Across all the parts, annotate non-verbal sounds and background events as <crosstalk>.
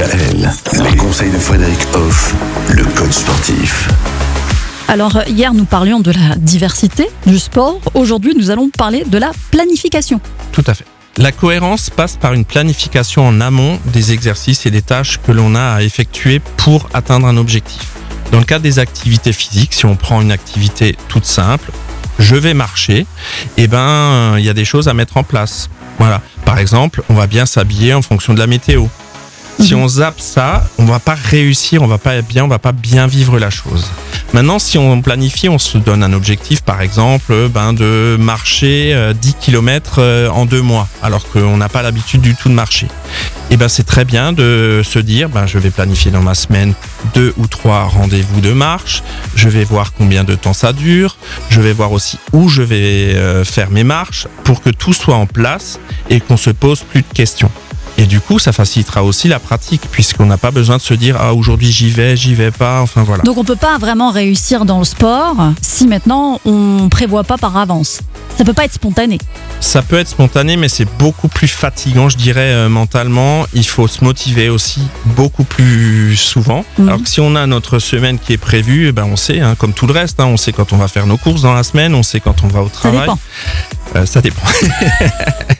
DKL. Les conseils de Frédéric Hoff, le coach sportif. Alors hier nous parlions de la diversité du sport, aujourd'hui nous allons parler de la planification. Tout à fait. La cohérence passe par une planification en amont des exercices et des tâches que l'on a à effectuer pour atteindre un objectif. Dans le cadre des activités physiques, si on prend une activité toute simple, je vais marcher, et ben il y a des choses à mettre en place. Voilà. Par exemple, on va bien s'habiller en fonction de la météo. Si on zappe ça, on va pas réussir, on va pas bien, on va pas bien vivre la chose. Maintenant, si on planifie, on se donne un objectif, par exemple, ben, de marcher euh, 10 km en deux mois, alors qu'on n'a pas l'habitude du tout de marcher. Et ben, c'est très bien de se dire, ben, je vais planifier dans ma semaine deux ou trois rendez-vous de marche. Je vais voir combien de temps ça dure. Je vais voir aussi où je vais euh, faire mes marches pour que tout soit en place et qu'on se pose plus de questions. Et du coup, ça facilitera aussi la pratique, puisqu'on n'a pas besoin de se dire ah aujourd'hui j'y vais, j'y vais pas. Enfin voilà. Donc on peut pas vraiment réussir dans le sport si maintenant on prévoit pas par avance. Ça peut pas être spontané. Ça peut être spontané, mais c'est beaucoup plus fatigant, je dirais, euh, mentalement. Il faut se motiver aussi beaucoup plus souvent. Mhm. Alors que si on a notre semaine qui est prévue, eh ben on sait, hein, comme tout le reste, hein, on sait quand on va faire nos courses dans la semaine, on sait quand on va au Ça travail. dépend. Euh, ça dépend. <laughs>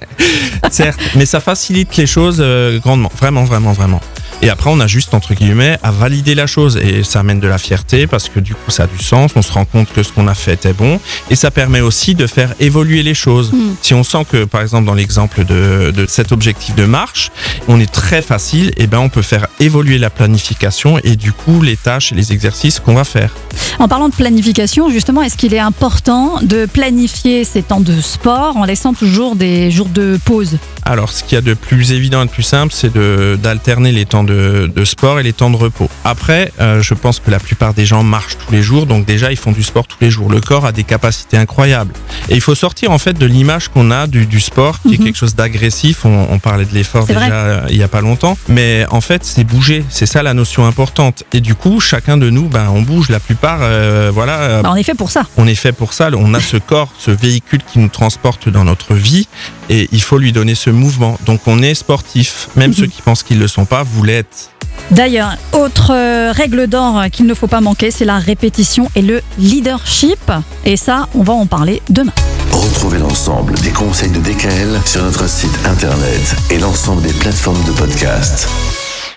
Certes, mais ça facilite les choses euh, grandement, vraiment, vraiment, vraiment. Et après, on a juste, entre guillemets, à valider la chose. Et ça amène de la fierté parce que du coup, ça a du sens. On se rend compte que ce qu'on a fait était bon. Et ça permet aussi de faire évoluer les choses. Mm. Si on sent que, par exemple, dans l'exemple de, de cet objectif de marche, on est très facile, et ben, on peut faire évoluer la planification et du coup, les tâches et les exercices qu'on va faire. En parlant de planification, justement, est-ce qu'il est important de planifier ces temps de sport en laissant toujours des jours de pause? Alors, ce qu'il y a de plus évident et de plus simple, c'est d'alterner les temps de, de sport et les temps de repos. Après, euh, je pense que la plupart des gens marchent tous les jours, donc déjà, ils font du sport tous les jours. Le corps a des capacités incroyables. Et il faut sortir, en fait, de l'image qu'on a du, du sport, qui est Mhm. quelque chose d'agressif. On, on parlait de l'effort déjà euh, il y a pas longtemps. Mais en fait, c'est bouger. C'est ça la notion importante. Et du coup, chacun de nous, ben, on bouge. La plupart, euh, voilà, Bah, On est fait pour ça. on est fait pour ça, on a ce corps, ce véhicule qui nous transporte dans notre vie et il faut lui donner ce mouvement. Donc on est sportif, même Mhm. ceux qui pensent qu'ils ne le sont pas, vous l'êtes. D'ailleurs, autre euh, règle d'or euh, qu'il ne faut pas manquer, c'est la répétition et le leadership. Et ça, on va en parler demain. Retrouvez l'ensemble des conseils de DKL sur notre site internet et l'ensemble des plateformes de podcast.